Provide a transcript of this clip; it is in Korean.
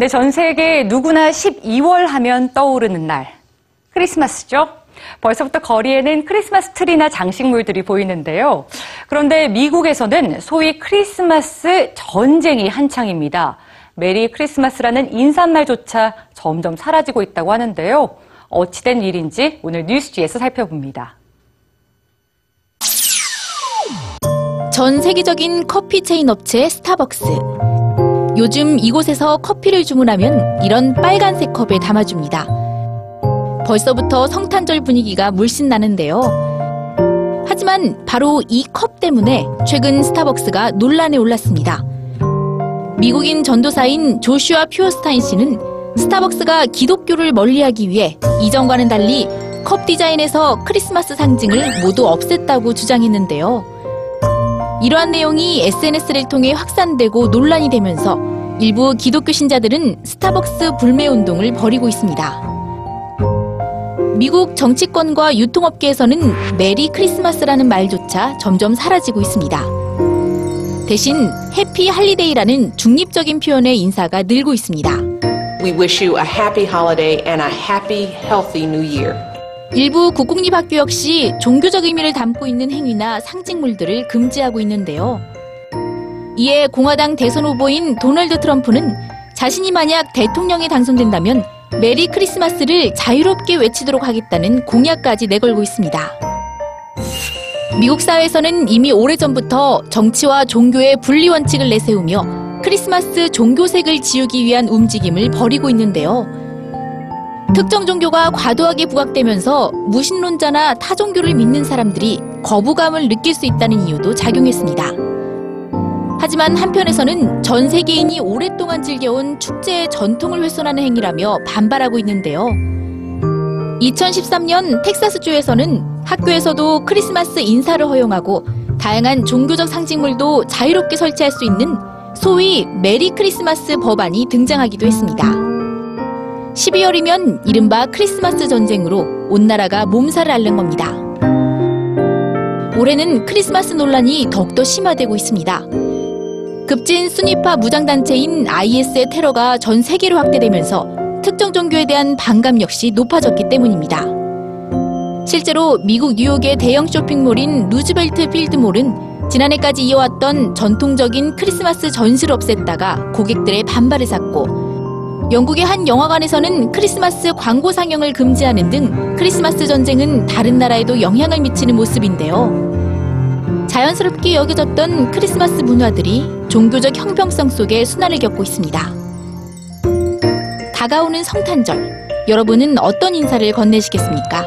네, 전 세계 누구나 12월 하면 떠오르는 날. 크리스마스죠? 벌써부터 거리에는 크리스마스 트리나 장식물들이 보이는데요. 그런데 미국에서는 소위 크리스마스 전쟁이 한창입니다. Merry Christmas라는 인사말조차 점점 사라지고 있다고 하는데요. 어찌된 일인지 오늘 뉴스G에서 살펴봅니다. 전 세계적인 커피 체인 업체 스타벅스. 요즘 이곳에서 커피를 주문하면 이런 빨간색 컵에 담아줍니다. 벌써부터 성탄절 분위기가 물씬 나는데요. 하지만 바로 이 컵 때문에 최근 스타벅스가 논란에 올랐습니다. 미국인 전도사인 조슈아 퓨어스타인 씨는 스타벅스가 기독교를 멀리하기 위해 이전과는 달리 컵 디자인에서 크리스마스 상징을 모두 없앴다고 주장했는데요. 이러한 내용이 SNS를 통해 확산되고 논란이 되면서 일부 기독교 신자들은 스타벅스 불매 운동을 벌이고 있습니다. 미국 정치권과 유통업계에서는 Merry Christmas라는 말조차 점점 사라지고 있습니다. 대신 Happy Holiday라는 중립적인 표현의 인사가 늘고 있습니다. We wish you a happy holiday and a happy, healthy new year. 일부 국공립학교 역시 종교적 의미를 담고 있는 행위나 상징물들을 금지하고 있는데요. 이에 공화당 대선 후보인 도널드 트럼프는 자신이 만약 대통령에 당선된다면 메리 크리스마스를 자유롭게 외치도록 하겠다는 공약까지 내걸고 있습니다. 미국 사회에서는 이미 오래전부터 정치와 종교의 분리 원칙을 내세우며 크리스마스 종교색을 지우기 위한 움직임을 벌이고 있는데요. 특정 종교가 과도하게 부각되면서 무신론자나 타 종교를 믿는 사람들이 거부감을 느낄 수 있다는 이유도 작용했습니다. 하지만 한편에서는 전 세계인이 오랫동안 즐겨온 축제의 전통을 훼손하는 행위라며 반발하고 있는데요. 2013년 텍사스주에서는 학교에서도 크리스마스 인사를 허용하고 다양한 종교적 상징물도 자유롭게 설치할 수 있는 소위 메리 크리스마스 법안이 등장하기도 했습니다. 12월이면 이른바 크리스마스 전쟁으로 온 나라가 몸살을 앓는 겁니다. 올해는 크리스마스 논란이 더욱더 심화되고 있습니다. 급진 순위파 무장단체인 IS의 테러가 전 세계로 확대되면서 특정 종교에 대한 반감 역시 높아졌기 때문입니다. 실제로 미국 뉴욕의 대형 쇼핑몰인 루즈벨트 필드몰은 지난해까지 이어왔던 전통적인 크리스마스 전시를 없앴다가 고객들의 반발을 샀고 영국의 한 영화관에서는 크리스마스 광고 상영을 금지하는 등 크리스마스 전쟁은 다른 나라에도 영향을 미치는 모습인데요. 자연스럽게 여겨졌던 크리스마스 문화들이 종교적 형평성 속에 순환을 겪고 있습니다. 다가오는 성탄절, 여러분은 어떤 인사를 건네시겠습니까?